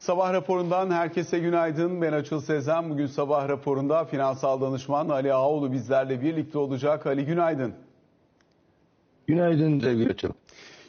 Sabah raporundan herkese günaydın. Ben Açıl Sezen. Bugün sabah raporunda finansal danışman Ali Ağoğlu bizlerle birlikte olacak. Ali günaydın. Günaydın sevgili Açıl.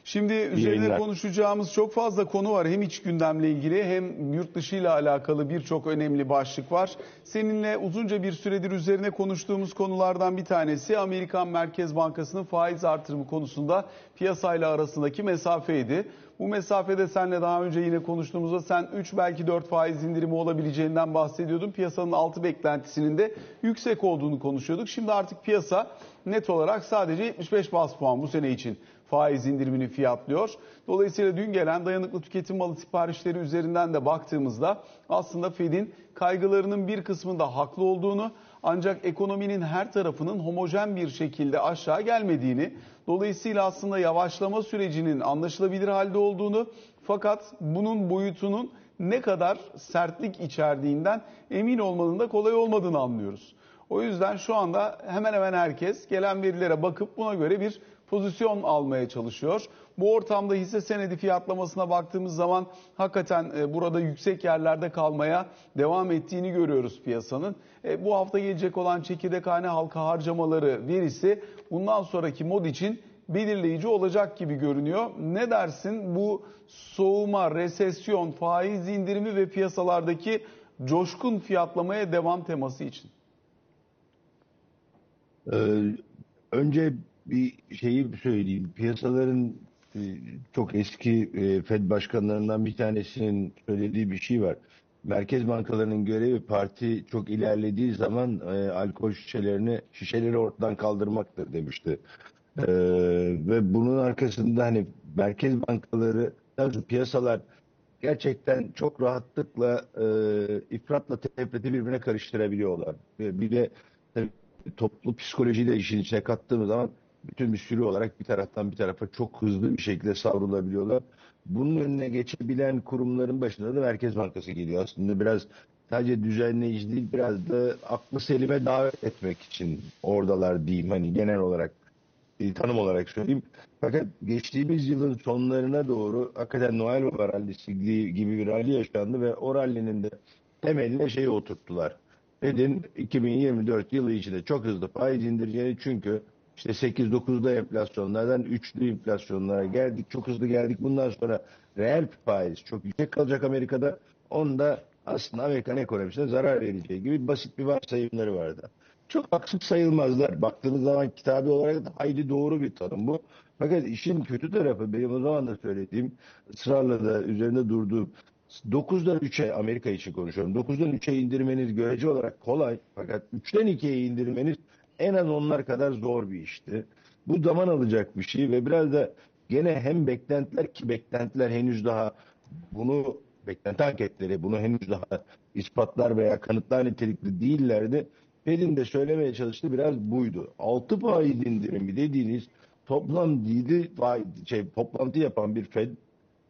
Şimdi yayınlar. konuşacağımız çok fazla konu var. Hem iç gündemle ilgili hem yurt dışı ile alakalı birçok önemli başlık var. Seninle uzunca bir süredir üzerine konuştuğumuz konulardan bir tanesi Amerikan Merkez Bankası'nın faiz artırımı konusunda piyasayla arasındaki mesafeydi. Bu mesafede senle daha önce yine konuştuğumuzda sen 3 belki 4 faiz indirimi olabileceğinden bahsediyordun. Piyasanın altı beklentisinin de yüksek olduğunu konuşuyorduk. Şimdi artık piyasa net olarak sadece 75 bas puan bu sene için faiz indirimini fiyatlıyor. Dolayısıyla dün gelen dayanıklı tüketim malı siparişleri üzerinden de baktığımızda aslında Fed'in kaygılarının bir kısmında haklı olduğunu ancak ekonominin her tarafının homojen bir şekilde aşağı gelmediğini, dolayısıyla aslında yavaşlama sürecinin anlaşılabilir halde olduğunu fakat bunun boyutunun ne kadar sertlik içerdiğinden emin olmanın da kolay olmadığını anlıyoruz. O yüzden şu anda hemen hemen herkes gelen verilere bakıp buna göre bir pozisyon almaya çalışıyor. Bu ortamda hisse senedi fiyatlamasına baktığımız zaman hakikaten e, burada yüksek yerlerde kalmaya devam ettiğini görüyoruz piyasanın. E, Bu hafta gelecek olan çekirdekhane halka harcamaları verisi bundan sonraki mod için belirleyici olacak gibi görünüyor. Ne dersin bu soğuma, resesyon, faiz indirimi ve piyasalardaki coşkun fiyatlamaya devam teması için? Ee, önce bir şeyi söyleyeyim. Piyasaların e, çok eski e, Fed başkanlarından bir tanesinin söylediği bir şey var. Merkez bankalarının görevi parti çok ilerlediği zaman e, alkol şişelerini şişeleri ortadan kaldırmaktır demişti. Ee, ve bunun arkasında hani merkez bankaları piyasalar gerçekten çok rahatlıkla e, ifratla tefriti birbirine karıştırabiliyorlar. Ve bir de tabii toplu psikolojiyi de işin içine kattığımız zaman bütün bir sürü olarak bir taraftan bir tarafa çok hızlı bir şekilde savrulabiliyorlar. Bunun önüne geçebilen kurumların başında da Merkez Bankası geliyor. Aslında biraz sadece düzenleyici değil biraz da aklı selime davet etmek için oradalar diyeyim hani genel olarak e, tanım olarak söyleyeyim. Fakat geçtiğimiz yılın sonlarına doğru hakikaten Noel Baba rallisi gibi bir rally yaşandı ve o rallinin de temeline şeyi oturttular. Fed'in 2024 yılı içinde çok hızlı faiz indireceğini çünkü işte 8-9'da enflasyonlardan 3'lü enflasyonlara geldik. Çok hızlı geldik. Bundan sonra reel faiz çok yüksek kalacak Amerika'da. Onda aslında Amerikan ekonomisine zarar vereceği gibi basit bir varsayımları vardı. Çok haksız sayılmazlar. Baktığınız zaman kitabi olarak da hayli doğru bir tanım bu. Fakat işin kötü tarafı benim o zaman da söylediğim, ısrarla da üzerinde durduğum 9'dan 3'e Amerika için konuşuyorum. 9'dan 3'e indirmeniz görece olarak kolay. Fakat 3'ten 2'ye indirmeniz en az onlar kadar zor bir işti. Bu zaman alacak bir şey ve biraz da gene hem beklentiler ki beklentiler henüz daha bunu beklenti anketleri bunu henüz daha ispatlar veya kanıtlar nitelikli değillerdi. Fed'in de söylemeye çalıştığı biraz buydu. 6 faiz indirimi dediğiniz toplam 7 faiz, şey, toplantı yapan bir Fed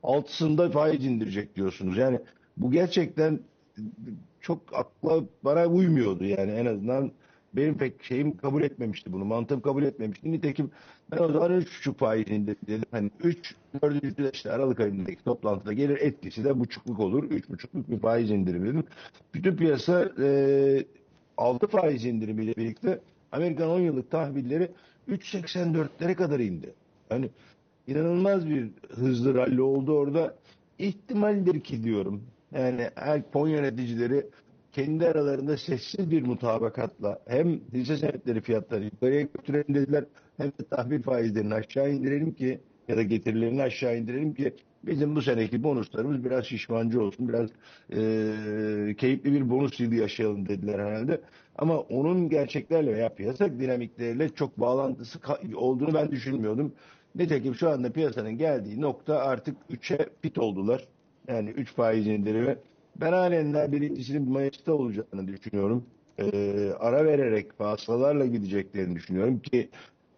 altısında faiz indirecek diyorsunuz. Yani bu gerçekten çok akla bana uymuyordu yani en azından benim pek şeyim kabul etmemişti bunu. Mantığım kabul etmemişti. Nitekim ben o zaman 3,5 faiz indirdim dedim. Hani 3, 4. işte Aralık ayındaki toplantıda gelir etkisi de buçukluk olur. 3,5'luk bir faiz indirimi dedim. Bütün piyasa e, 6 faiz indirimiyle birlikte Amerikan 10 yıllık tahvilleri 3.84'lere kadar indi. Yani inanılmaz bir hızlı rally oldu orada. İhtimaldir ki diyorum. Yani her fon yöneticileri kendi aralarında sessiz bir mutabakatla hem hisse senetleri fiyatları yukarıya götürelim dediler hem de tahvil faizlerini aşağı indirelim ki ya da getirilerini aşağı indirelim ki bizim bu seneki bonuslarımız biraz şişmancı olsun, biraz e, keyifli bir bonus yılı yaşayalım dediler herhalde. Ama onun gerçeklerle veya piyasa dinamikleriyle çok bağlantısı olduğunu ben düşünmüyordum. Nitekim şu anda piyasanın geldiği nokta artık 3'e fit oldular. Yani 3 faiz indirimi. Ben halen daha birincisinin Mayıs'ta olacağını düşünüyorum. Ee, ara vererek fasılalarla gideceklerini düşünüyorum ki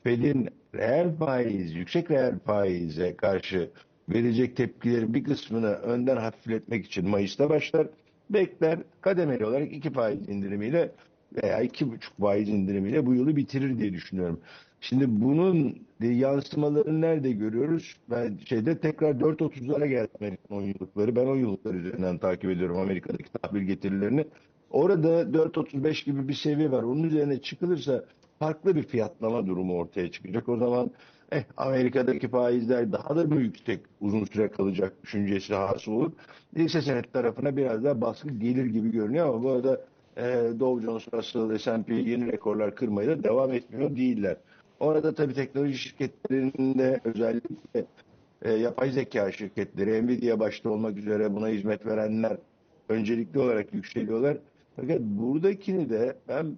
Fed'in reel faiz, yüksek reel faize karşı verecek tepkilerin bir kısmını önden hafifletmek için Mayıs'ta başlar. Bekler kademeli olarak iki faiz indirimiyle veya iki buçuk faiz indirimiyle bu yılı bitirir diye düşünüyorum. Şimdi bunun yansımalarını nerede görüyoruz? Ben şeyde tekrar 4.30'lara geldi Amerikan 10 yıllıkları. Ben 10 yıllıkları üzerinden takip ediyorum Amerika'daki tahvil getirilerini. Orada 4.35 gibi bir seviye var. Onun üzerine çıkılırsa farklı bir fiyatlama durumu ortaya çıkacak. O zaman eh, Amerika'daki faizler daha da mı yüksek uzun süre kalacak düşüncesi hasıl olur. Hisse senet tarafına biraz daha baskı gelir gibi görünüyor ama bu arada e, Dow Jones, Russell, S&P yeni rekorlar kırmaya da devam etmiyor değiller. Orada tabii teknoloji şirketlerinde özellikle e, yapay zeka şirketleri, Nvidia başta olmak üzere buna hizmet verenler öncelikli olarak yükseliyorlar. Fakat buradakini de ben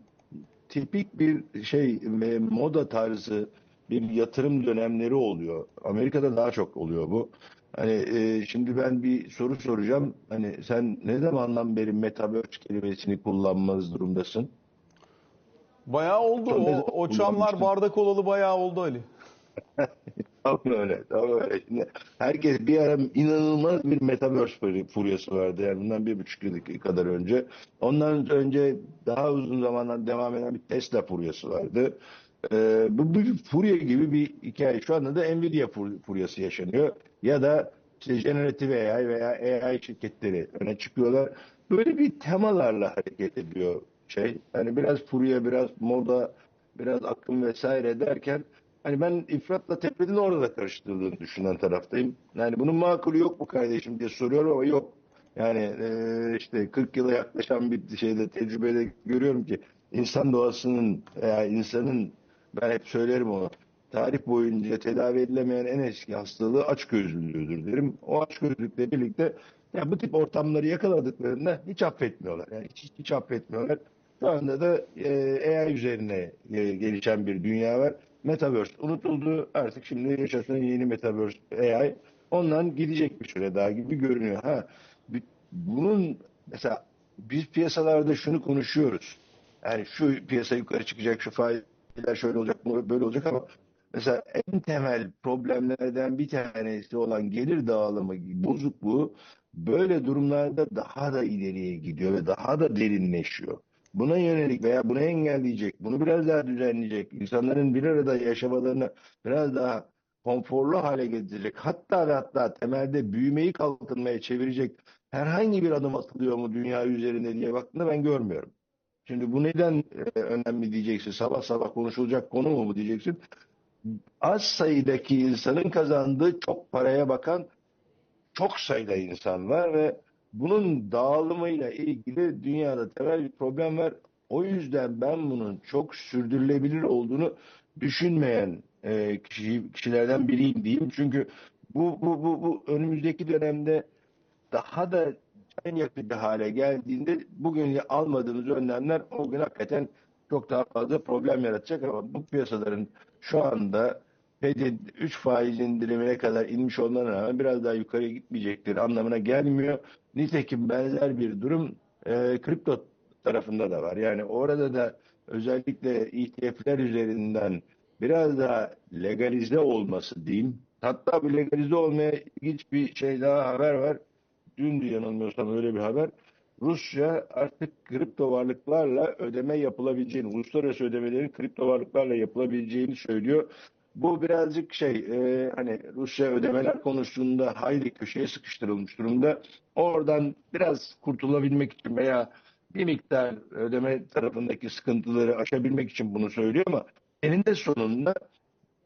tipik bir şey ve moda tarzı bir yatırım dönemleri oluyor. Amerika'da daha çok oluyor bu. Hani e, şimdi ben bir soru soracağım. Hani sen ne zamandan beri metaverse kelimesini kullanmaz durumdasın? Bayağı oldu. O, o çamlar bardak olalı bayağı oldu Ali. Tam öyle, tam öyle. Şimdi herkes bir ara inanılmaz bir metaverse furyası vardı. Yani bundan bir buçuk yıl kadar önce. Ondan önce daha uzun zamandan devam eden bir Tesla furyası vardı. Ee, bu, bir furya gibi bir hikaye. Şu anda da Nvidia furyası yaşanıyor. Ya da işte generative AI veya AI şirketleri öne çıkıyorlar. Böyle bir temalarla hareket ediyor şey. Yani biraz furya, biraz moda, biraz akım vesaire derken hani ben ifratla tefridin orada karıştırıldığını düşünen taraftayım. Yani bunun makulü yok mu kardeşim diye soruyorum ama yok. Yani e, işte 40 yıla yaklaşan bir şeyde tecrübede görüyorum ki insan doğasının veya insanın ben hep söylerim onu tarih boyunca tedavi edilemeyen en eski hastalığı açgözlülüğüdür derim. O açgözlülükle birlikte ya bu tip ortamları yakaladıklarında hiç affetmiyorlar. Yani hiç, hiç affetmiyorlar. Şu anda da e, AI üzerine e, gelişen bir dünya var. Metaverse unutuldu. Artık şimdi yaşasın yeni Metaverse AI. Ondan gidecek bir süre daha gibi görünüyor. Ha, bunun mesela biz piyasalarda şunu konuşuyoruz. Yani şu piyasa yukarı çıkacak, şu faizler şöyle olacak, böyle olacak ama mesela en temel problemlerden bir tanesi olan gelir dağılımı bozukluğu böyle durumlarda daha da ileriye gidiyor ve daha da derinleşiyor buna yönelik veya bunu engelleyecek, bunu biraz daha düzenleyecek, insanların bir arada yaşamalarını biraz daha konforlu hale getirecek, hatta ve hatta temelde büyümeyi kalkınmaya çevirecek herhangi bir adım atılıyor mu dünya üzerinde diye baktığında ben görmüyorum. Şimdi bu neden e, önemli diyeceksin, sabah sabah konuşulacak konu mu bu diyeceksin. Az sayıdaki insanın kazandığı çok paraya bakan çok sayıda insan var ve bunun dağılımıyla ilgili dünyada temel bir problem var. O yüzden ben bunun çok sürdürülebilir olduğunu düşünmeyen e, kişi, kişilerden biriyim diyeyim. Çünkü bu, bu, bu, bu önümüzdeki dönemde daha da can yakıcı hale geldiğinde bugün almadığımız önlemler o gün hakikaten çok daha fazla problem yaratacak ama bu piyasaların şu anda Fed'in 3 faiz indirimine kadar inmiş olmalarına rağmen biraz daha yukarıya gitmeyecektir anlamına gelmiyor. Nitekim benzer bir durum e, kripto tarafında da var. Yani orada da özellikle ETF'ler üzerinden biraz daha legalize olması diyeyim. Hatta bu legalize olmaya ilginç bir şey daha haber var. Dün yanılmıyorsam öyle bir haber. Rusya artık kripto varlıklarla ödeme yapılabileceğini, uluslararası ödemelerin kripto varlıklarla yapılabileceğini söylüyor. Bu birazcık şey e, hani Rusya ödemeler konusunda hayli köşeye sıkıştırılmış durumda. Oradan biraz kurtulabilmek için veya bir miktar ödeme tarafındaki sıkıntıları aşabilmek için bunu söylüyor ama eninde sonunda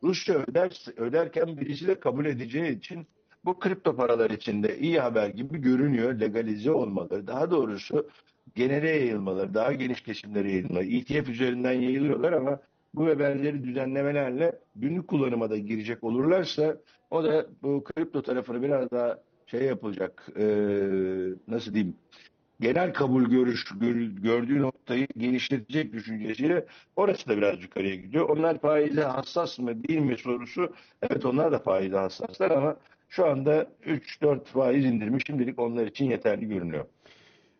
Rusya öder, öderken birisi de kabul edeceği için bu kripto paralar içinde iyi haber gibi görünüyor legalize olmaları. Daha doğrusu genele yayılmaları, daha geniş kesimlere yayılmaları. ETF üzerinden yayılıyorlar ama bu ve benzeri düzenlemelerle günlük kullanıma da girecek olurlarsa o da bu kripto tarafını biraz daha şey yapılacak e, nasıl diyeyim genel kabul görüş gördüğü noktayı genişletecek düşüncesiyle orası da biraz yukarıya gidiyor. Onlar faize hassas mı değil mi sorusu evet onlar da faize hassaslar ama şu anda 3-4 faiz indirimi şimdilik onlar için yeterli görünüyor.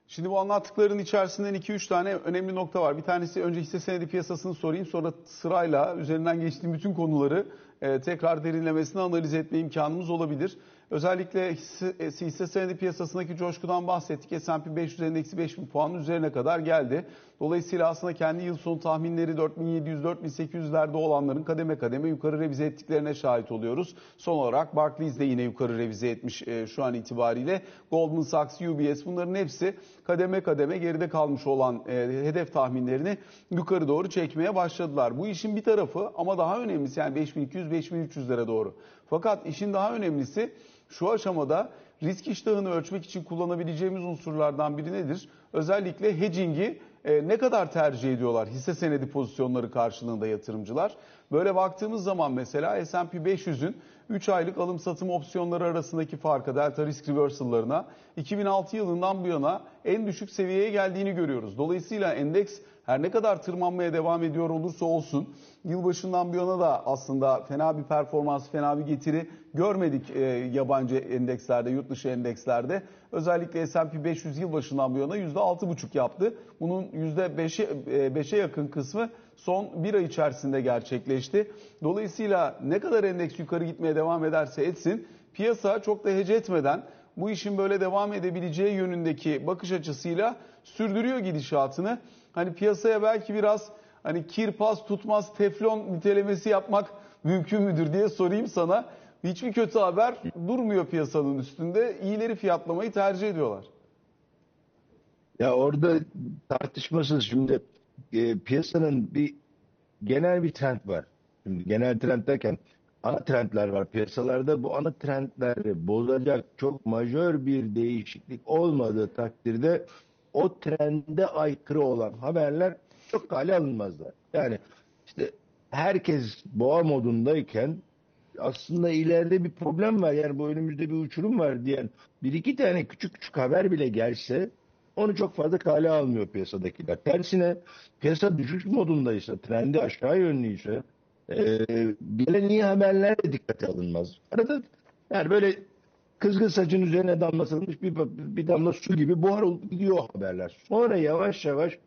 Şimdi bu anlattıkların içerisinden 2-3 tane önemli nokta var. Bir tanesi önce hisse senedi piyasasını sorayım. Sonra sırayla üzerinden geçtiğim bütün konuları e, tekrar derinlemesine analiz etme imkanımız olabilir. Özellikle hisse, e, hisse senedi piyasasındaki coşkudan bahsettik. S&P 500 endeksi 5000 puanın üzerine kadar geldi. Dolayısıyla aslında kendi yıl sonu tahminleri 4700-4800'lerde olanların kademe kademe yukarı revize ettiklerine şahit oluyoruz. Son olarak Barclays de yine yukarı revize etmiş e, şu an itibariyle. Goldman Sachs, UBS bunların hepsi kademe kademe geride kalmış olan e, hedef tahminlerini yukarı doğru çekmeye başladılar. Bu işin bir tarafı ama daha önemlisi yani 5200-5300'lere doğru. Fakat işin daha önemlisi şu aşamada risk iştahını ölçmek için kullanabileceğimiz unsurlardan biri nedir? Özellikle hedging'i e, ne kadar tercih ediyorlar hisse senedi pozisyonları karşılığında yatırımcılar? Böyle baktığımız zaman mesela S&P 500'ün 3 aylık alım satım opsiyonları arasındaki farka delta risk reversal'larına 2006 yılından bu yana en düşük seviyeye geldiğini görüyoruz. Dolayısıyla endeks her ne kadar tırmanmaya devam ediyor olursa olsun yılbaşından bu yana da aslında fena bir performans, fena bir getiri görmedik e, yabancı endekslerde, yurt dışı endekslerde. Özellikle S&P 500 yılbaşından bu yana %6,5 yaptı. Bunun %5'e e, 5'e yakın kısmı son bir ay içerisinde gerçekleşti. Dolayısıyla ne kadar endeks yukarı gitmeye devam ederse etsin piyasa çok da hece etmeden bu işin böyle devam edebileceği yönündeki bakış açısıyla sürdürüyor gidişatını. Hani piyasaya belki biraz hani kirpas tutmaz teflon nitelemesi yapmak mümkün müdür diye sorayım sana. Hiçbir kötü haber durmuyor piyasanın üstünde. İyileri fiyatlamayı tercih ediyorlar. Ya orada tartışmasız şimdi e, piyasanın bir genel bir trend var. Şimdi genel trend derken ana trendler var piyasalarda. Bu ana trendleri bozacak çok majör bir değişiklik olmadığı takdirde o trende aykırı olan haberler çok kale alınmazlar. Yani işte herkes boğa modundayken aslında ileride bir problem var. Yani bu önümüzde bir uçurum var diyen bir iki tane küçük küçük haber bile gelse onu çok fazla kale almıyor piyasadakiler. Tersine piyasa düşüş modundaysa, trendi aşağı yönlüyse e, gelen iyi haberler de dikkate alınmaz. Arada yani böyle kızgın saçın üzerine damlatılmış bir, bir damla su gibi buhar gidiyor haberler. Sonra yavaş yavaş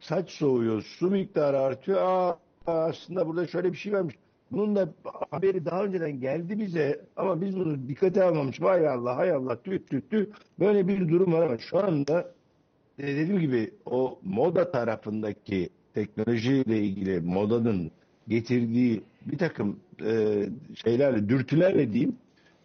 saç soğuyor, su miktarı artıyor. Aa, aslında burada şöyle bir şey varmış. Bunun da haberi daha önceden geldi bize ama biz bunu dikkate almamış. Vay Allah, hay Allah, tüh tüh tüh. Böyle bir durum var ama şu anda e, dediğim gibi o moda tarafındaki teknolojiyle ilgili modanın getirdiği bir takım e, şeylerle, dürtülerle diyeyim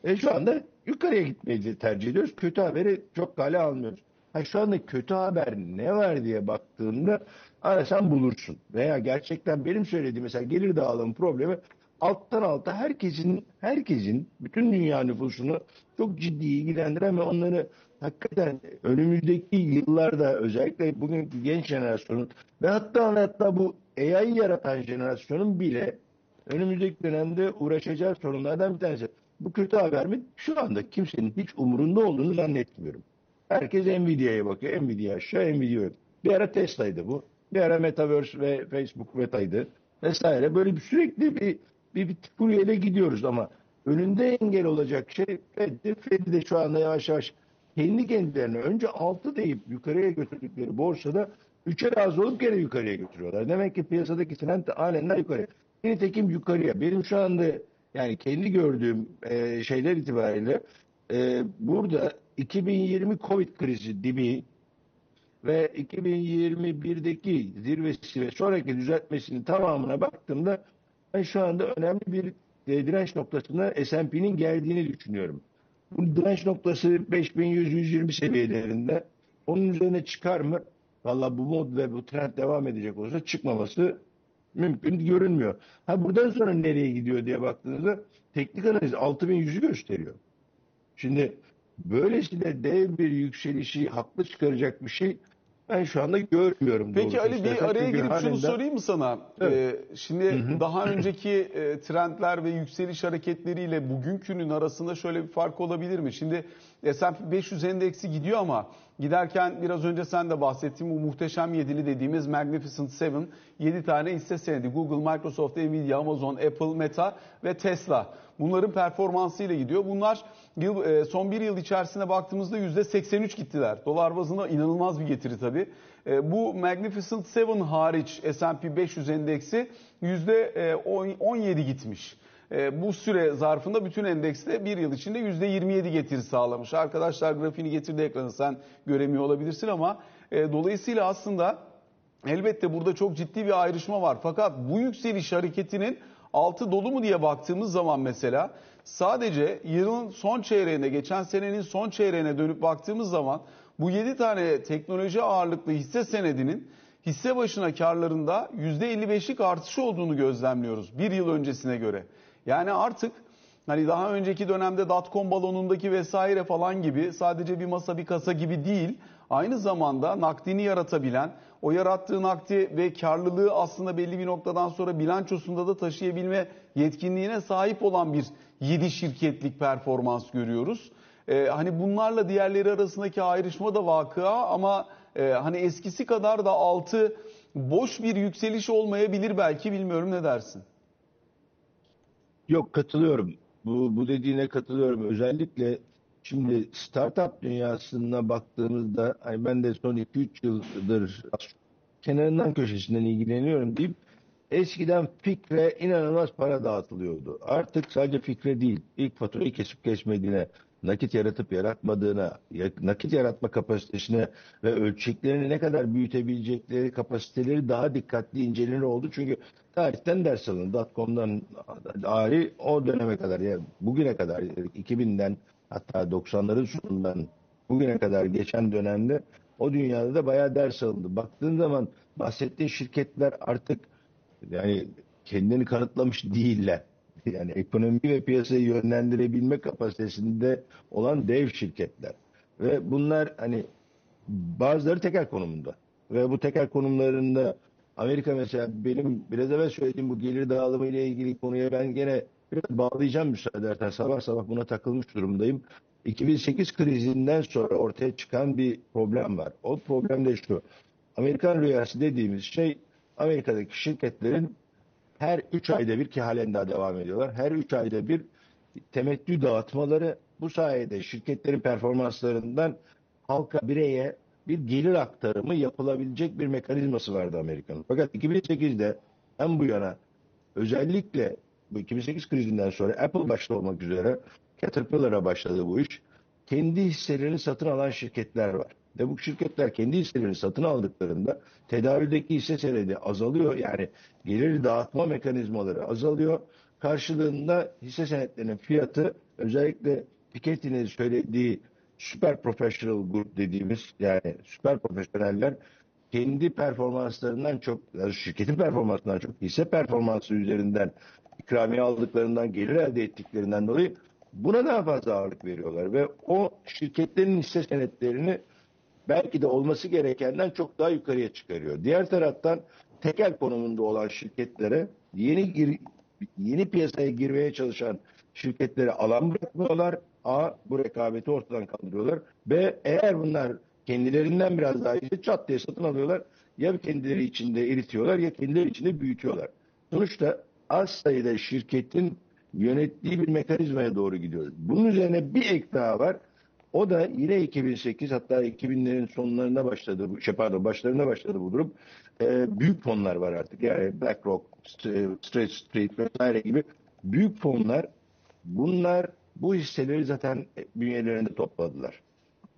e, şu anda yukarıya gitmeyi tercih ediyoruz. Kötü haberi çok kale almıyoruz. Ha, şu anda kötü haber ne var diye baktığında arasan bulursun. Veya gerçekten benim söylediğim mesela gelir dağılım problemi alttan alta herkesin herkesin bütün dünya nüfusunu çok ciddi ilgilendiren ve onları hakikaten önümüzdeki yıllarda özellikle bugünkü genç jenerasyonun ve hatta hatta bu AI yaratan jenerasyonun bile önümüzdeki dönemde uğraşacağı sorunlardan bir tanesi. Bu kötü haber mi? Şu anda kimsenin hiç umurunda olduğunu zannetmiyorum. Herkes Nvidia'ya bakıyor. Nvidia aşağı, Nvidia yok. Bir ara Tesla'ydı bu. Bir ara Metaverse ve Facebook Meta'ydı vesaire. Böyle bir sürekli bir bir, bir furyayla gidiyoruz ama önünde engel olacak şey Fed'di. Fed'i de şu anda yavaş yavaş kendi kendilerine önce 6 deyip yukarıya götürdükleri borsada 3'e razı olup gene yukarıya götürüyorlar. Demek ki piyasadaki trend de halen yukarı. Nitekim yukarıya. Benim şu anda yani kendi gördüğüm e, şeyler itibariyle e, burada 2020 Covid krizi dibi ve 2021'deki zirvesi ve sonraki düzeltmesinin tamamına baktığımda ben şu anda önemli bir e, direnç noktasına S&P'nin geldiğini düşünüyorum. Bu direnç noktası 5100-120 seviyelerinde. Onun üzerine çıkar mı? Valla bu mod ve bu trend devam edecek olsa çıkmaması mümkün görünmüyor. Ha buradan sonra nereye gidiyor diye baktığınızda teknik analiz 6100'ü gösteriyor. Şimdi böylesine dev bir yükselişi haklı çıkaracak bir şey ben şu anda görmüyorum. Peki doğrusu. Ali bir İstersen araya girip şunu halen de- sorayım mı sana? Evet. Ee, şimdi daha önceki e, trendler ve yükseliş hareketleriyle bugünkünün arasında şöyle bir fark olabilir mi? Şimdi S&P 500 endeksi gidiyor ama giderken biraz önce sen de bahsettiğin bu muhteşem yedili dediğimiz Magnificent Seven 7 tane hisse senedi. Google, Microsoft, Nvidia, Amazon, Apple, Meta ve Tesla. Bunların performansıyla gidiyor. Bunlar yıl, e, son bir yıl içerisinde baktığımızda %83 gittiler. Dolar bazında inanılmaz bir getiri tabii. E, Bu Magnificent Seven hariç S&P 500 endeksi %17 gitmiş. E, bu süre zarfında bütün endekste bir yıl içinde %27 getiri sağlamış. Arkadaşlar grafiğini getirdi ekranı sen göremiyor olabilirsin ama e, dolayısıyla aslında elbette burada çok ciddi bir ayrışma var. Fakat bu yükseliş hareketinin altı dolu mu diye baktığımız zaman mesela sadece yılın son çeyreğine, geçen senenin son çeyreğine dönüp baktığımız zaman bu 7 tane teknoloji ağırlıklı hisse senedinin hisse başına karlarında %55'lik artış olduğunu gözlemliyoruz bir yıl öncesine göre. Yani artık hani daha önceki dönemde dotcom balonundaki vesaire falan gibi sadece bir masa bir kasa gibi değil aynı zamanda nakdini yaratabilen o yarattığı nakdi ve karlılığı aslında belli bir noktadan sonra bilançosunda da taşıyabilme yetkinliğine sahip olan bir 7 şirketlik performans görüyoruz. Ee, hani bunlarla diğerleri arasındaki ayrışma da vakıa ama e, hani eskisi kadar da altı boş bir yükseliş olmayabilir belki bilmiyorum ne dersin? Yok katılıyorum. Bu, bu dediğine katılıyorum. Özellikle şimdi startup dünyasına baktığımızda hani ben de son 2-3 yıldır kenarından köşesinden ilgileniyorum deyip eskiden fikre inanılmaz para dağıtılıyordu. Artık sadece fikre değil, ilk faturayı kesip kesmediğine, nakit yaratıp yaratmadığına, nakit yaratma kapasitesine ve ölçeklerini ne kadar büyütebilecekleri kapasiteleri daha dikkatli incelenir oldu. Çünkü tarihten ders alın. Dotcom'dan ari o döneme kadar yani bugüne kadar 2000'den hatta 90'ların sonundan bugüne kadar geçen dönemde o dünyada da bayağı ders alındı. Baktığın zaman bahsettiğin şirketler artık yani kendini kanıtlamış değiller. Yani ekonomi ve piyasayı yönlendirebilme kapasitesinde olan dev şirketler. Ve bunlar hani bazıları tekel konumunda. Ve bu tekel konumlarında Amerika mesela benim biraz evvel söylediğim bu gelir dağılımı ile ilgili konuya ben gene biraz bağlayacağım müsaade edersen. Sabah sabah buna takılmış durumdayım. 2008 krizinden sonra ortaya çıkan bir problem var. O problem de şu. Amerikan rüyası dediğimiz şey Amerika'daki şirketlerin her 3 ayda bir ki halen daha devam ediyorlar. Her 3 ayda bir temettü dağıtmaları bu sayede şirketlerin performanslarından halka bireye bir gelir aktarımı yapılabilecek bir mekanizması vardı Amerika'nın. Fakat 2008'de hem bu yana özellikle bu 2008 krizinden sonra Apple başta olmak üzere Caterpillar'a başladı bu iş. Kendi hisselerini satın alan şirketler var. Ve bu şirketler kendi hisselerini satın aldıklarında tedavüldeki hisse senedi azalıyor. Yani gelir dağıtma mekanizmaları azalıyor. Karşılığında hisse senetlerinin fiyatı özellikle Piketty'nin söylediği süper professional grup dediğimiz yani süper profesyoneller kendi performanslarından çok, yani şirketin performansından çok hisse performansı üzerinden ikramiye aldıklarından, gelir elde ettiklerinden dolayı buna daha fazla ağırlık veriyorlar ve o şirketlerin hisse senetlerini belki de olması gerekenden çok daha yukarıya çıkarıyor. Diğer taraftan tekel konumunda olan şirketlere yeni gir, yeni piyasaya girmeye çalışan şirketlere alan bırakmıyorlar. A. Bu rekabeti ortadan kaldırıyorlar. B. Eğer bunlar kendilerinden biraz daha iyiyse çat diye satın alıyorlar. Ya kendileri içinde eritiyorlar ya kendileri içinde büyütüyorlar. Sonuçta az sayıda şirketin yönettiği bir mekanizmaya doğru gidiyoruz. Bunun üzerine bir ek daha var. O da yine 2008 hatta 2000'lerin sonlarında başladı, şey pardon başlarında başladı bu durum. Ee, büyük fonlar var artık yani BlackRock, State Street vesaire gibi büyük fonlar bunlar bu hisseleri zaten bünyelerinde topladılar.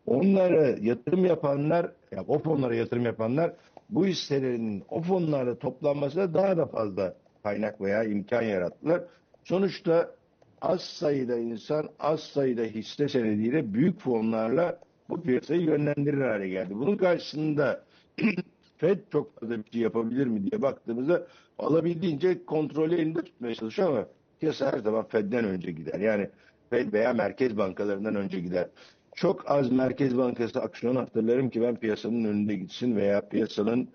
Onlara yatırım yapanlar, yani o fonlara yatırım yapanlar bu hisselerin o fonlarda toplanmasına daha da fazla kaynak veya imkan yarattılar. Sonuçta az sayıda insan az sayıda hisse senediyle büyük fonlarla bu piyasayı yönlendirir hale geldi. Bunun karşısında Fed çok fazla bir şey yapabilir mi diye baktığımızda alabildiğince kontrolü elinde tutmaya çalışıyor ama piyasa her zaman Fed'den önce gider. Yani Fed veya merkez bankalarından önce gider. Çok az merkez bankası aksiyon hatırlarım ki ben piyasanın önünde gitsin veya piyasanın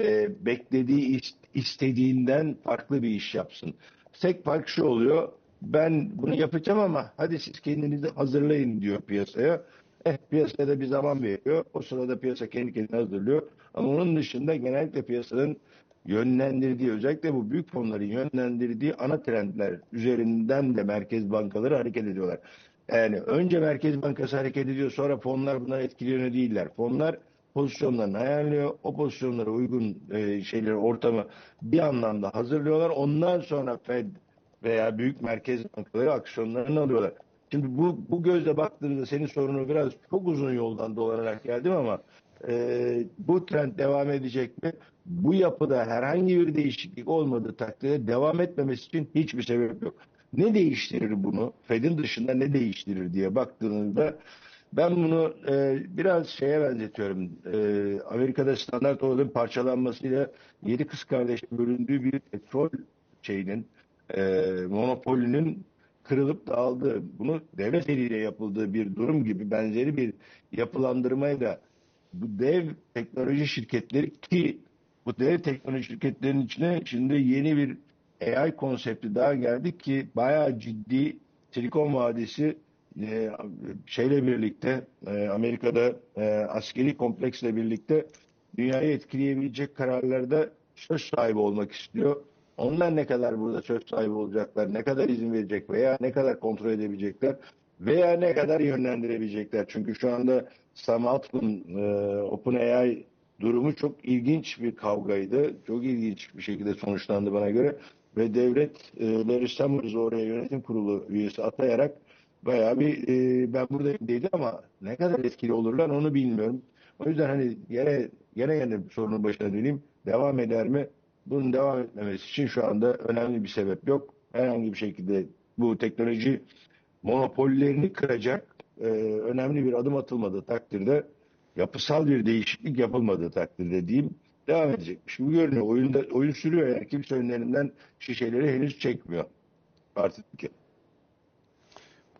e, beklediği istediğinden farklı bir iş yapsın. Tek fark şu oluyor ben bunu yapacağım ama hadi siz kendinizi hazırlayın diyor piyasaya. Eh piyasaya da bir zaman veriyor. O sırada piyasa kendi kendine hazırlıyor. Ama onun dışında genellikle piyasanın yönlendirdiği özellikle bu büyük fonların yönlendirdiği ana trendler üzerinden de merkez bankaları hareket ediyorlar. Yani önce Merkez Bankası hareket ediyor sonra fonlar buna etkileniyor değiller. Fonlar pozisyonlarını ayarlıyor. O pozisyonlara uygun e, şeyleri ortamı bir anlamda hazırlıyorlar. Ondan sonra Fed veya büyük merkez bankaları aksiyonlarını alıyorlar. Şimdi bu, bu gözle baktığımızda senin sorunu biraz çok uzun yoldan dolanarak geldim ama e, bu trend devam edecek mi? Bu yapıda herhangi bir değişiklik olmadığı takdirde devam etmemesi için hiçbir sebep yok. Ne değiştirir bunu? Fed'in dışında ne değiştirir diye baktığınızda ben bunu e, biraz şeye benzetiyorum. E, Amerika'da standart oranın parçalanmasıyla yedi kız kardeş bölündüğü bir petrol şeyinin e, monopolünün kırılıp dağıldığı, bunu devlet eliyle yapıldığı bir durum gibi benzeri bir yapılandırmayla bu dev teknoloji şirketleri ki bu dev teknoloji şirketlerinin içine şimdi yeni bir AI konsepti daha geldi ki bayağı ciddi Silikon Vadisi e, şeyle birlikte e, Amerika'da e, askeri kompleksle birlikte dünyayı etkileyebilecek kararlarda söz sahibi olmak istiyor. Onlar ne kadar burada söz sahibi olacaklar, ne kadar izin verecek veya ne kadar kontrol edebilecekler veya ne kadar yönlendirebilecekler. Çünkü şu anda Sam Altman, e, OpenAI durumu çok ilginç bir kavgaydı. Çok ilginç bir şekilde sonuçlandı bana göre. Ve devlet e, Larry Summers'ı oraya yönetim kurulu üyesi atayarak bayağı bir e, ben buradayım dedi ama ne kadar etkili olurlar onu bilmiyorum. O yüzden hani yine yine yine sorunun başına döneyim. Devam eder mi? Bunun devam etmemesi için şu anda önemli bir sebep yok. Herhangi bir şekilde bu teknoloji monopollerini kıracak e, önemli bir adım atılmadığı takdirde yapısal bir değişiklik yapılmadığı takdirde diyeyim devam edecekmiş gibi görünüyor. Oyunda, oyun sürüyor yani kimse önlerinden şişeleri henüz çekmiyor. Artık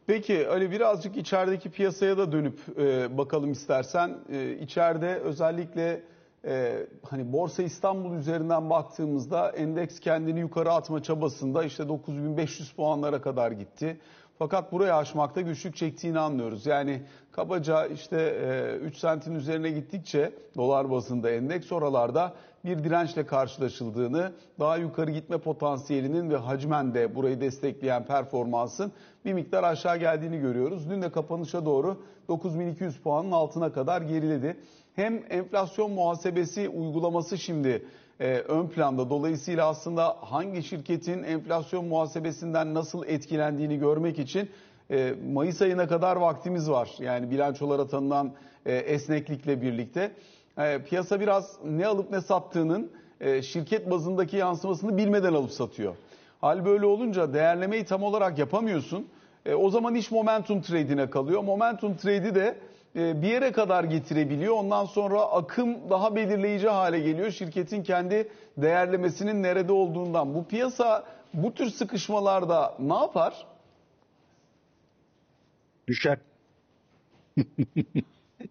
Peki Ali birazcık içerideki piyasaya da dönüp e, bakalım istersen. E, içeride özellikle e, hani Borsa İstanbul üzerinden baktığımızda endeks kendini yukarı atma çabasında işte 9500 puanlara kadar gitti. Fakat buraya aşmakta güçlük çektiğini anlıyoruz. Yani kabaca işte e, 3 sentin üzerine gittikçe dolar bazında endeks oralarda bir dirençle karşılaşıldığını, daha yukarı gitme potansiyelinin ve hacmen de burayı destekleyen performansın bir miktar aşağı geldiğini görüyoruz. Dün de kapanışa doğru 9200 puanın altına kadar geriledi. Hem enflasyon muhasebesi uygulaması şimdi e, ön planda. Dolayısıyla aslında hangi şirketin enflasyon muhasebesinden nasıl etkilendiğini görmek için e, Mayıs ayına kadar vaktimiz var. Yani bilançolara tanınan e, esneklikle birlikte. E, piyasa biraz ne alıp ne sattığının e, şirket bazındaki yansımasını bilmeden alıp satıyor. Hal böyle olunca değerlemeyi tam olarak yapamıyorsun. E, o zaman iş momentum trade'ine kalıyor. Momentum trade'i de bir yere kadar getirebiliyor. Ondan sonra akım daha belirleyici hale geliyor. Şirketin kendi değerlemesinin nerede olduğundan. Bu piyasa bu tür sıkışmalarda ne yapar? Düşer.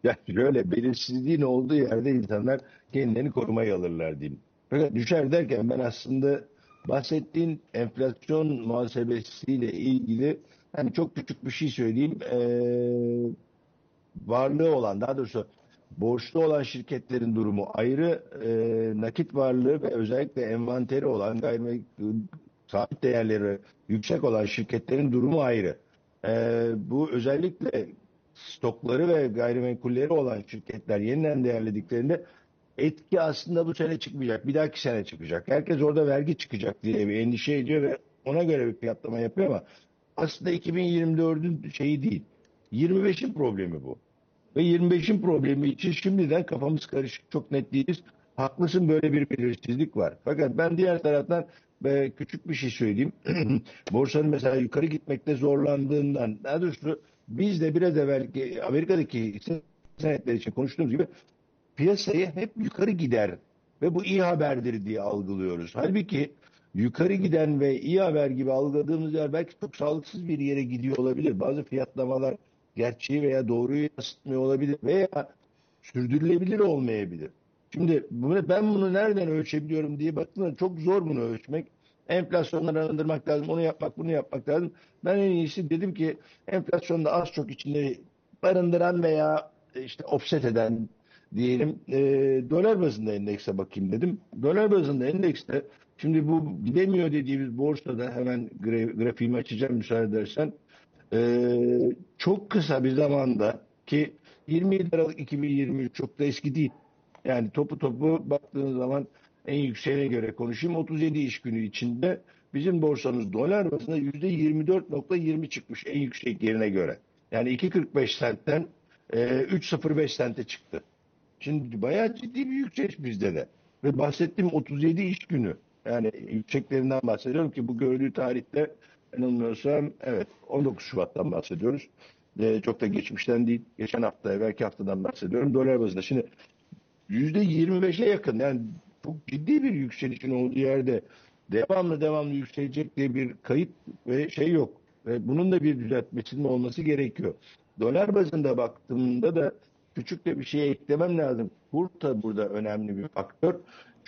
yani şöyle belirsizliğin olduğu yerde insanlar kendilerini korumaya alırlar diyeyim. Fakat düşer derken ben aslında bahsettiğin enflasyon muhasebesiyle ilgili hani çok küçük bir şey söyleyeyim. Ee, varlığı olan daha doğrusu borçlu olan şirketlerin durumu ayrı, e, nakit varlığı ve özellikle envanteri olan gayrimenkul sabit değerleri yüksek olan şirketlerin durumu ayrı. E, bu özellikle stokları ve gayrimenkulleri olan şirketler yeniden değerlediklerinde etki aslında bu sene çıkmayacak. Bir dahaki sene çıkacak. Herkes orada vergi çıkacak diye bir endişe ediyor ve ona göre bir fiyatlama yapıyor ama aslında 2024'ün şeyi değil. 25'in problemi bu. Ve 25'in problemi için şimdiden kafamız karışık çok net değiliz. Haklısın böyle bir belirsizlik var. Fakat ben diğer taraftan ve küçük bir şey söyleyeyim. Borsanın mesela yukarı gitmekte zorlandığından daha doğrusu biz de biraz evvel Amerika'daki senetler için konuştuğumuz gibi piyasayı hep yukarı gider ve bu iyi haberdir diye algılıyoruz. Halbuki yukarı giden ve iyi haber gibi algıladığımız yer belki çok sağlıksız bir yere gidiyor olabilir. Bazı fiyatlamalar gerçeği veya doğruyu yansıtmıyor olabilir veya sürdürülebilir olmayabilir. Şimdi ben bunu nereden ölçebiliyorum diye baktığımda çok zor bunu ölçmek. Enflasyonları arındırmak lazım, onu yapmak, bunu yapmak lazım. Ben en iyisi dedim ki enflasyonda az çok içinde barındıran veya işte offset eden diyelim e, dolar bazında endekse bakayım dedim. Dolar bazında endekste şimdi bu gidemiyor dediğimiz borsada hemen grafiğimi açacağım müsaade edersen ee, çok kısa bir zamanda ki 27 Aralık 2023 çok da eski değil. Yani topu topu baktığınız zaman en yükseğine göre konuşayım 37 iş günü içinde bizim borsamız dolar bazında %24.20 çıkmış en yüksek yerine göre. Yani 2.45 sentten e, 3.05 sente çıktı. Şimdi bayağı ciddi bir yükseliş bizde de. Ve bahsettiğim 37 iş günü. Yani yükseklerinden bahsediyorum ki bu gördüğü tarihte yanılmıyorsam evet 19 Şubat'tan bahsediyoruz. Ee, çok da geçmişten değil. Geçen hafta, evvelki haftadan bahsediyorum. Dolar bazında. Şimdi %25'e yakın yani çok ciddi bir yükselişin olduğu yerde devamlı devamlı yükselecek diye bir kayıt ve şey yok. Ve bunun da bir düzeltmesinin olması gerekiyor. Dolar bazında baktığımda da küçük de bir şeye eklemem lazım. Kur da burada önemli bir faktör.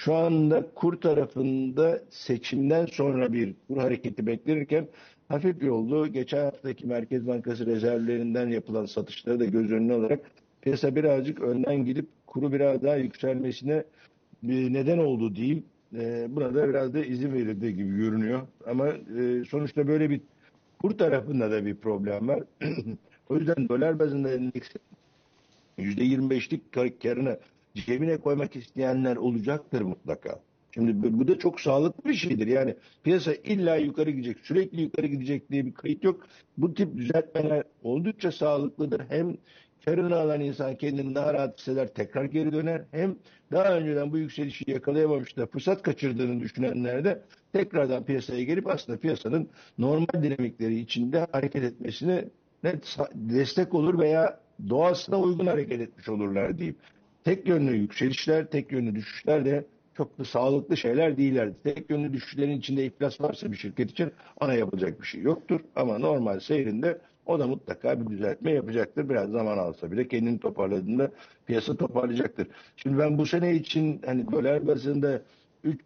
Şu anda kur tarafında seçimden sonra bir kur hareketi beklenirken hafif yollu geçen haftaki Merkez Bankası rezervlerinden yapılan satışları da göz önüne alarak piyasa birazcık önden gidip kuru biraz daha yükselmesine bir neden oldu diyeyim. E, buna da biraz da izin verildi gibi görünüyor. Ama e, sonuçta böyle bir kur tarafında da bir problem var. o yüzden dolar bazında endeksin %25'lik karını cebine koymak isteyenler olacaktır mutlaka. Şimdi bu da çok sağlıklı bir şeydir. Yani piyasa illa yukarı gidecek, sürekli yukarı gidecek diye bir kayıt yok. Bu tip düzeltmeler oldukça sağlıklıdır. Hem karını alan insan kendini daha rahat hisseder, tekrar geri döner. Hem daha önceden bu yükselişi yakalayamamış da fırsat kaçırdığını düşünenler de tekrardan piyasaya gelip aslında piyasanın normal dinamikleri içinde hareket etmesine destek olur veya doğasına uygun hareket etmiş olurlar diyeyim. Tek yönlü yükselişler, tek yönlü düşüşler de çok da sağlıklı şeyler değiller. Tek yönlü düşüşlerin içinde iflas varsa bir şirket için ona yapılacak bir şey yoktur. Ama normal seyrinde o da mutlaka bir düzeltme yapacaktır. Biraz zaman alsa bile kendini toparladığında piyasa toparlayacaktır. Şimdi ben bu sene için hani dolar bazında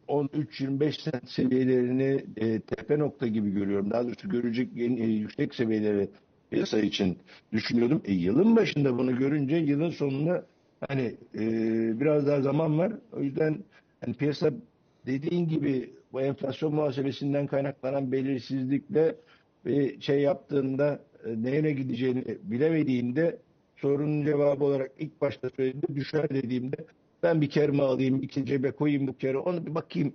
13-25 sent seviyelerini e, tepe nokta gibi görüyorum. Daha doğrusu görecek en, e, yüksek seviyeleri piyasa için düşünüyordum. E, yılın başında bunu görünce yılın sonunda hani e, biraz daha zaman var. O yüzden hani piyasa dediğin gibi bu enflasyon muhasebesinden kaynaklanan belirsizlikle bir şey yaptığında e, neyine gideceğini bilemediğinde sorunun cevabı olarak ilk başta söylediğimde düşer dediğimde ben bir kerime alayım, ikinci cebe koyayım bu kere, onu bir bakayım.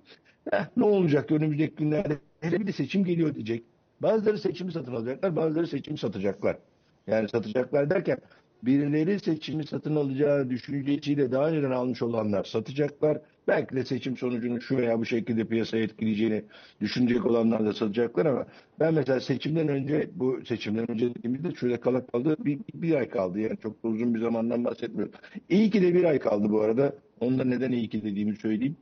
Heh, ne olacak önümüzdeki günlerde? Hele bir de seçim geliyor diyecek. Bazıları seçimi satın alacaklar, bazıları seçimi satacaklar. Yani satacaklar derken birileri seçimi satın alacağı düşüncesiyle daha önceden almış olanlar satacaklar. Belki de seçim sonucunun şu veya bu şekilde piyasaya etkileyeceğini düşünecek olanlar da satacaklar ama ben mesela seçimden önce bu seçimden önce dediğimizde şöyle kala kaldı bir, bir ay kaldı yani çok da uzun bir zamandan bahsetmiyorum. İyi ki de bir ay kaldı bu arada. Onda neden iyi ki dediğimi söyleyeyim.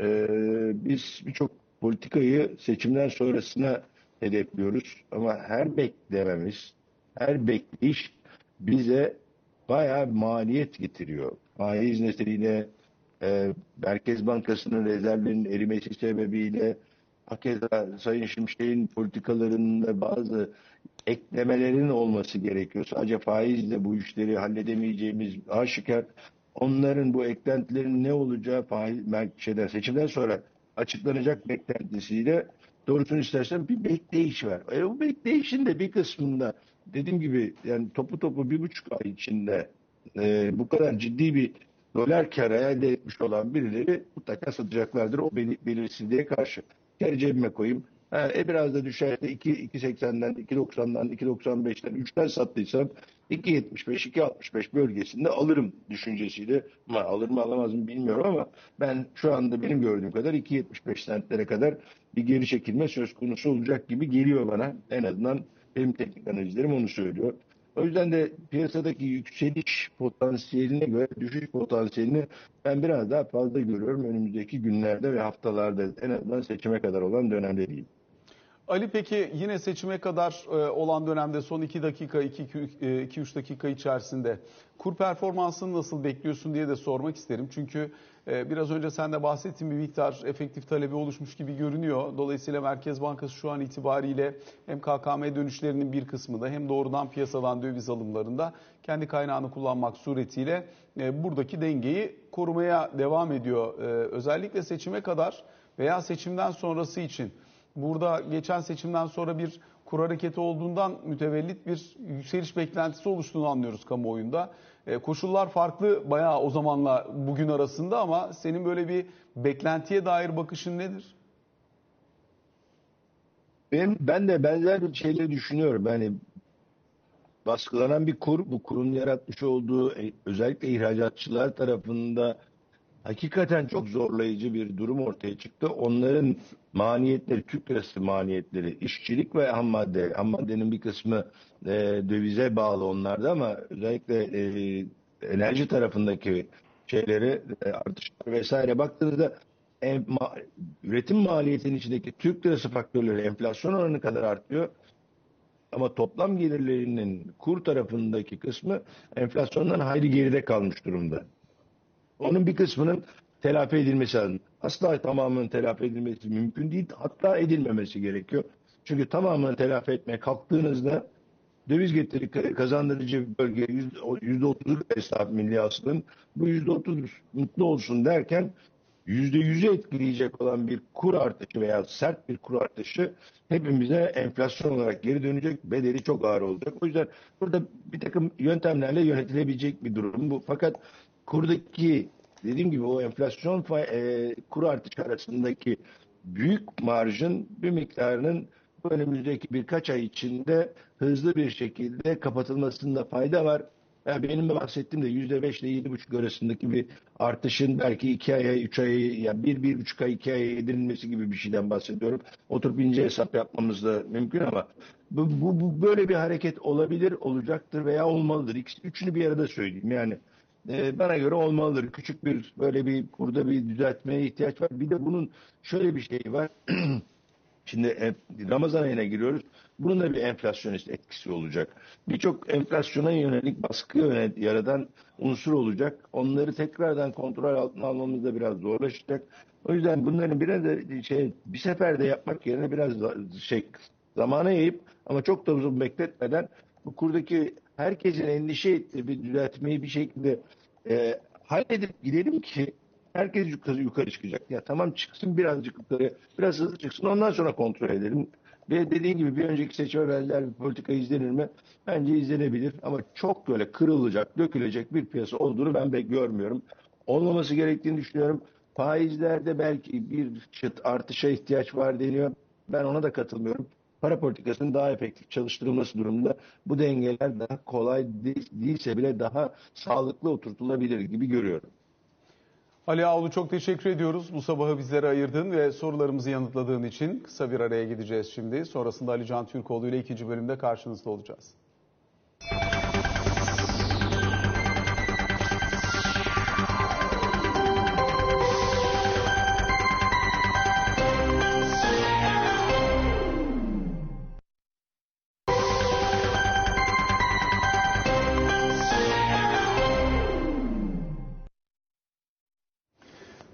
Ee, biz birçok politikayı seçimden sonrasına hedefliyoruz ama her beklememiz, her bekleyiş bize bayağı maliyet getiriyor. Faiz nedeniyle e, Merkez Bankası'nın rezervlerinin erimesi sebebiyle hakeza Sayın Şimşek'in politikalarında bazı eklemelerin olması gerekiyor. Sadece faizle bu işleri halledemeyeceğimiz aşikar. Onların bu eklentilerin ne olacağı faiz, şeyden, seçimden sonra açıklanacak beklentisiyle doğrusunu istersen bir bekleyiş var. E, o bekleyişin de bir kısmında dediğim gibi yani topu topu bir buçuk ay içinde e, bu kadar ciddi bir dolar karı elde etmiş olan birileri mutlaka satacaklardır o belirsizliğe karşı. Kar cebime koyayım. Ha, e biraz da düşerse 2.80'den, 2.90'dan, 2.95'ten, 3'ten sattıysam 2.75, 2.65 bölgesinde alırım düşüncesiyle. Ama alır mı alamaz mı bilmiyorum ama ben şu anda benim gördüğüm kadar 2.75 sentlere kadar bir geri çekilme söz konusu olacak gibi geliyor bana. En azından benim teknik analizlerim onu söylüyor. O yüzden de piyasadaki yükseliş potansiyeline göre düşüş potansiyelini ben biraz daha fazla görüyorum önümüzdeki günlerde ve haftalarda en azından seçime kadar olan dönemde diyeyim. Ali peki yine seçime kadar e, olan dönemde son 2 dakika 2-3 dakika içerisinde kur performansını nasıl bekliyorsun diye de sormak isterim. Çünkü e, biraz önce sen de bahsettiğin bir miktar efektif talebi oluşmuş gibi görünüyor. Dolayısıyla Merkez Bankası şu an itibariyle hem KKM dönüşlerinin bir kısmında hem doğrudan piyasadan döviz alımlarında kendi kaynağını kullanmak suretiyle e, buradaki dengeyi korumaya devam ediyor. Özellikle seçime kadar veya seçimden sonrası için burada geçen seçimden sonra bir kur hareketi olduğundan mütevellit bir yükseliş beklentisi oluştuğunu anlıyoruz kamuoyunda. E, koşullar farklı bayağı o zamanla bugün arasında ama senin böyle bir beklentiye dair bakışın nedir? Ben, ben de benzer şeyleri düşünüyorum. Yani baskılanan bir kur, bu kurun yaratmış olduğu e, özellikle ihracatçılar tarafında hakikaten çok zorlayıcı bir durum ortaya çıktı. Onların maliyetleri, Türk lirası maliyetleri, işçilik ve ham madde, ham maddenin bir kısmı e, dövize bağlı onlarda ama özellikle e, enerji tarafındaki şeyleri e, artışlar vesaire baktığınızda en, ma, üretim maliyetinin içindeki Türk lirası faktörleri enflasyon oranı kadar artıyor. Ama toplam gelirlerinin kur tarafındaki kısmı enflasyondan hayli geride kalmış durumda. Onun bir kısmının telafi edilmesi lazım. Asla tamamının telafi edilmesi mümkün değil. Hatta edilmemesi gerekiyor. Çünkü tamamını telafi etmeye kalktığınızda döviz getiri kazandırıcı bölge yüzde otuz hesap milli hasılın bu yüzde otuz mutlu olsun derken yüzde yüzü etkileyecek olan bir kur artışı veya sert bir kur artışı hepimize enflasyon olarak geri dönecek bedeli çok ağır olacak. O yüzden burada bir takım yöntemlerle yönetilebilecek bir durum bu. Fakat kurdaki dediğim gibi o enflasyon e, kur artışı arasındaki büyük marjın bir miktarının önümüzdeki birkaç ay içinde hızlı bir şekilde kapatılmasında fayda var. Yani benim de bahsettiğim de yüzde beş ile yedi buçuk arasındaki bir artışın belki iki aya, üç aya, yani bir, bir buçuk ay, iki aya yedirilmesi gibi bir şeyden bahsediyorum. Oturup ince hesap yapmamız da mümkün ama bu, bu, bu böyle bir hareket olabilir, olacaktır veya olmalıdır. İkisi, üçünü bir arada söyleyeyim. Yani e, bana göre olmalıdır. Küçük bir böyle bir burada bir düzeltmeye ihtiyaç var. Bir de bunun şöyle bir şeyi var. Şimdi e, Ramazan ayına giriyoruz. Bunun da bir enflasyonist etkisi olacak. Birçok enflasyona yönelik baskı yaratan unsur olacak. Onları tekrardan kontrol altına almamız da biraz zorlaşacak. O yüzden bunların biraz da şey bir seferde yapmak yerine biraz şey zamana yayıp ama çok da uzun bekletmeden bu kurdaki herkesin endişe ettiği bir düzeltmeyi bir şekilde e, halledip gidelim ki herkes yukarı, yukarı çıkacak. Ya tamam çıksın birazcık yukarı, biraz hızlı çıksın ondan sonra kontrol edelim. Ve dediğim gibi bir önceki seçime benzer bir politika izlenir mi? Bence izlenebilir ama çok böyle kırılacak, dökülecek bir piyasa olduğunu ben pek görmüyorum. Olmaması gerektiğini düşünüyorum. Faizlerde belki bir çıt artışa ihtiyaç var deniyor. Ben ona da katılmıyorum. Para politikasının daha efektif çalıştırılması durumunda bu dengeler daha kolay değilse bile daha sağlıklı oturtulabilir gibi görüyorum. Ali Ağulu çok teşekkür ediyoruz. Bu sabahı bizlere ayırdığın ve sorularımızı yanıtladığın için kısa bir araya gideceğiz şimdi. Sonrasında Ali Can Türkoğlu ile ikinci bölümde karşınızda olacağız.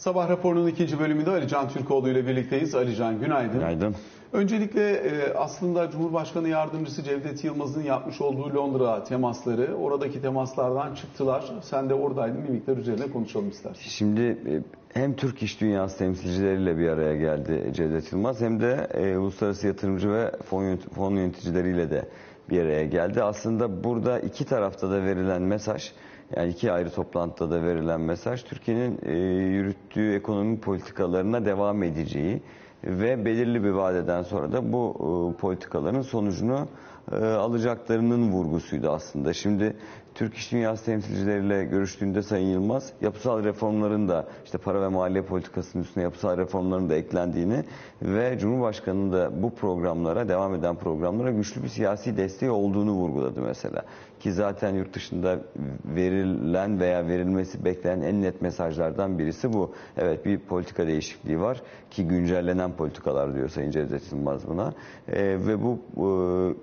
Sabah raporunun ikinci bölümünde Ali Can Türkoğlu ile birlikteyiz. Ali Can günaydın. Günaydın. Öncelikle e, aslında Cumhurbaşkanı Yardımcısı Cevdet Yılmaz'ın yapmış olduğu Londra temasları, oradaki temaslardan çıktılar. Sen de oradaydın, bir miktar üzerine konuşalım istersen. Şimdi e, hem Türk iş dünyası temsilcileriyle bir araya geldi Cevdet Yılmaz hem de e, uluslararası yatırımcı ve fon, fon yöneticileriyle de bir araya geldi. Aslında burada iki tarafta da verilen mesaj yani iki ayrı toplantıda da verilen mesaj Türkiye'nin e, yürüttüğü ekonomi politikalarına devam edeceği ve belirli bir vadeden sonra da bu e, politikaların sonucunu e, alacaklarının vurgusuydu aslında. Şimdi Türk İş Dünyası temsilcileriyle görüştüğünde Sayın Yılmaz yapısal reformların da işte para ve maliye politikasının üstüne yapısal reformların da eklendiğini ve Cumhurbaşkanı'nın da bu programlara devam eden programlara güçlü bir siyasi desteği olduğunu vurguladı mesela. Ki zaten yurt dışında verilen veya verilmesi beklenen en net mesajlardan birisi bu. Evet bir politika değişikliği var ki güncellenen politikalar diyor Sayın Cevdet Yılmaz buna. E, ve bu e,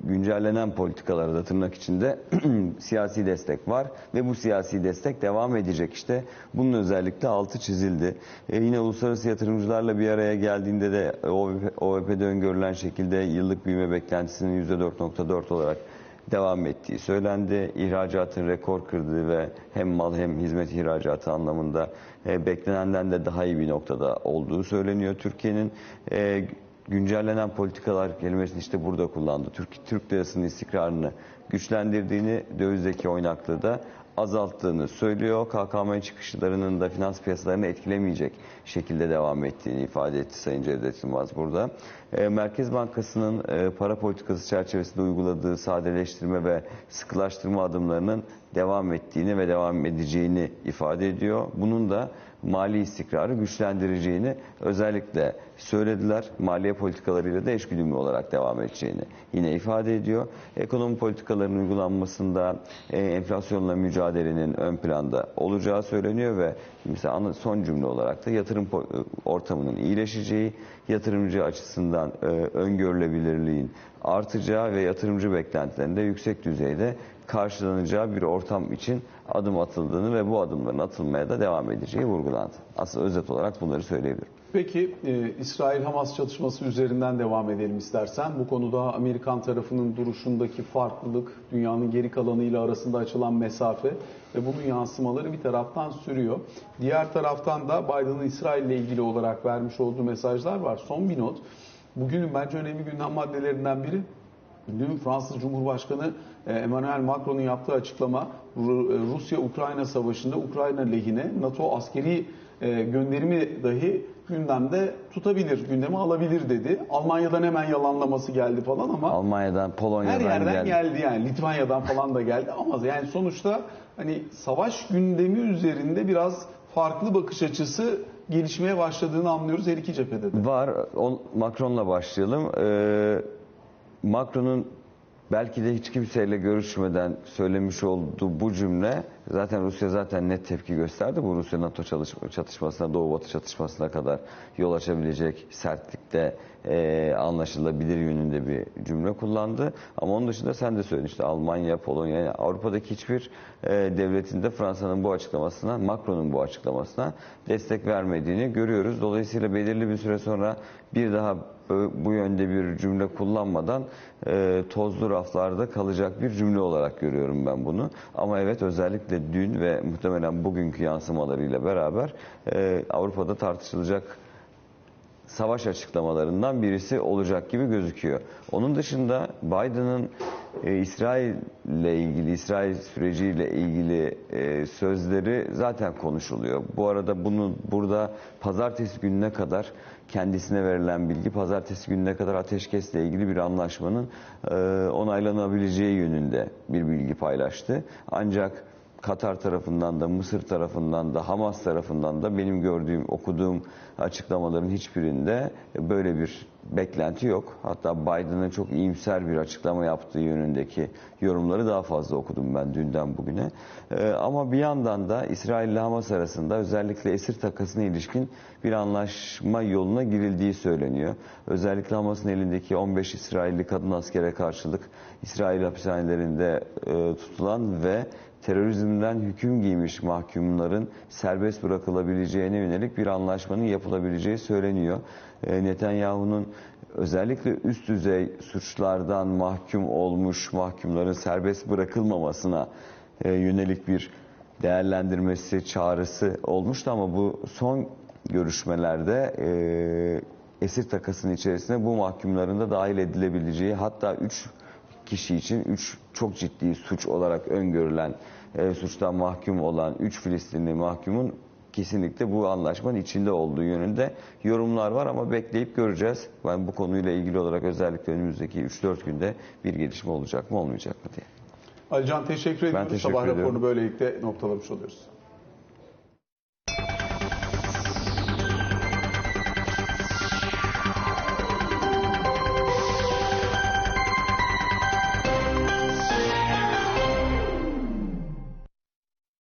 güncellenen politikaları da tırnak içinde siyasi destek var ve bu siyasi destek devam edecek işte. Bunun özellikle altı çizildi. E, yine uluslararası yatırımcılarla bir araya geldiğinde de OVP'de öngörülen şekilde yıllık büyüme beklentisinin %4.4 olarak devam ettiği söylendi. İhracatın rekor kırdığı ve hem mal hem hizmet ihracatı anlamında e, beklenenden de daha iyi bir noktada olduğu söyleniyor. Türkiye'nin e, güncellenen politikalar kelimesini işte burada kullandı. Türk, Türk lirasının istikrarını güçlendirdiğini, dövizdeki oynaklığı da azalttığını söylüyor. KKM çıkışlarının da finans piyasalarını etkilemeyecek şekilde devam ettiğini ifade etti Sayın Cevdet Yılmaz burada. E, Merkez Bankası'nın e, para politikası çerçevesinde uyguladığı sadeleştirme ve sıkılaştırma adımlarının devam ettiğini ve devam edeceğini ifade ediyor. Bunun da mali istikrarı güçlendireceğini özellikle söylediler. Maliye politikalarıyla da eşgüdümlü olarak devam edeceğini yine ifade ediyor. Ekonomi politikalarının uygulanmasında e, enflasyonla mücadelenin ön planda olacağı söyleniyor ve mesela son cümle olarak da yatırım po- ortamının iyileşeceği, yatırımcı açısından e, öngörülebilirliğin artacağı ve yatırımcı beklentilerinde yüksek düzeyde karşılanacağı bir ortam için adım atıldığını ve bu adımların atılmaya da devam edeceği vurgulandı. Aslında özet olarak bunları söyleyebilirim. Peki e, İsrail-Hamas çatışması üzerinden devam edelim istersen. Bu konuda Amerikan tarafının duruşundaki farklılık, dünyanın geri kalanıyla arasında açılan mesafe ve bunun yansımaları bir taraftan sürüyor. Diğer taraftan da Biden'ın İsrail ile ilgili olarak vermiş olduğu mesajlar var. Son bir not. Bugünün bence önemli gündem maddelerinden biri Dün Fransız Cumhurbaşkanı e, Emmanuel Macron'un yaptığı açıklama e, Rusya-Ukrayna savaşında Ukrayna lehine NATO askeri e, gönderimi dahi gündemde tutabilir, gündeme alabilir dedi. Almanya'dan hemen yalanlaması geldi falan ama Almanya'dan, her Polonya'dan yerden geldi. geldi yani Litvanya'dan falan da geldi ama yani sonuçta hani savaş gündemi üzerinde biraz farklı bakış açısı gelişmeye başladığını anlıyoruz her iki cephede de. Var. Macron'la başlayalım. Ee, Macron'un belki de hiç kimseyle görüşmeden söylemiş olduğu bu cümle zaten Rusya zaten net tepki gösterdi. Bu Rusya NATO çatışmasına, Doğu Batı çatışmasına kadar yol açabilecek sertlikte e, anlaşılabilir yönünde bir cümle kullandı. Ama onun dışında sen de söyledin işte Almanya, Polonya, yani Avrupa'daki hiçbir e, devletin de Fransa'nın bu açıklamasına, Macron'un bu açıklamasına destek vermediğini görüyoruz. Dolayısıyla belirli bir süre sonra bir daha bu yönde bir cümle kullanmadan e, tozlu raflarda kalacak bir cümle olarak görüyorum ben bunu. Ama evet özellikle dün ve muhtemelen bugünkü yansımalarıyla beraber e, Avrupa'da tartışılacak savaş açıklamalarından birisi olacak gibi gözüküyor. Onun dışında Biden'ın e, İsrail ile ilgili, İsrail süreciyle ilgili e, sözleri zaten konuşuluyor. Bu arada bunu burada pazartesi gününe kadar kendisine verilen bilgi pazartesi gününe kadar ateşkesle ilgili bir anlaşmanın e, onaylanabileceği yönünde bir bilgi paylaştı. Ancak Katar tarafından da Mısır tarafından da Hamas tarafından da benim gördüğüm, okuduğum açıklamaların hiçbirinde böyle bir beklenti yok. Hatta Biden'ın çok iyimser bir açıklama yaptığı yönündeki yorumları daha fazla okudum ben dünden bugüne. Ee, ama bir yandan da İsrail ile Hamas arasında özellikle esir takasına ilişkin bir anlaşma yoluna girildiği söyleniyor. Özellikle Hamas'ın elindeki 15 İsrailli kadın askere karşılık İsrail hapishanelerinde e, tutulan ve terörizmden hüküm giymiş mahkumların serbest bırakılabileceğine yönelik bir anlaşmanın yapılabileceği söyleniyor. E, Netanyahu'nun özellikle üst düzey suçlardan mahkum olmuş mahkumların serbest bırakılmamasına e, yönelik bir değerlendirmesi, çağrısı olmuştu ama bu son görüşmelerde e, esir takasının içerisine bu mahkumların da dahil edilebileceği hatta 3 kişi için 3 çok ciddi suç olarak öngörülen e, suçtan mahkum olan 3 Filistinli mahkumun kesinlikle bu anlaşmanın içinde olduğu yönünde yorumlar var ama bekleyip göreceğiz. Ben bu konuyla ilgili olarak özellikle önümüzdeki 3-4 günde bir gelişme olacak mı olmayacak mı diye. Alican teşekkür ediyoruz. teşekkür Sabah ediyorum. raporunu böylelikle noktalamış oluyoruz.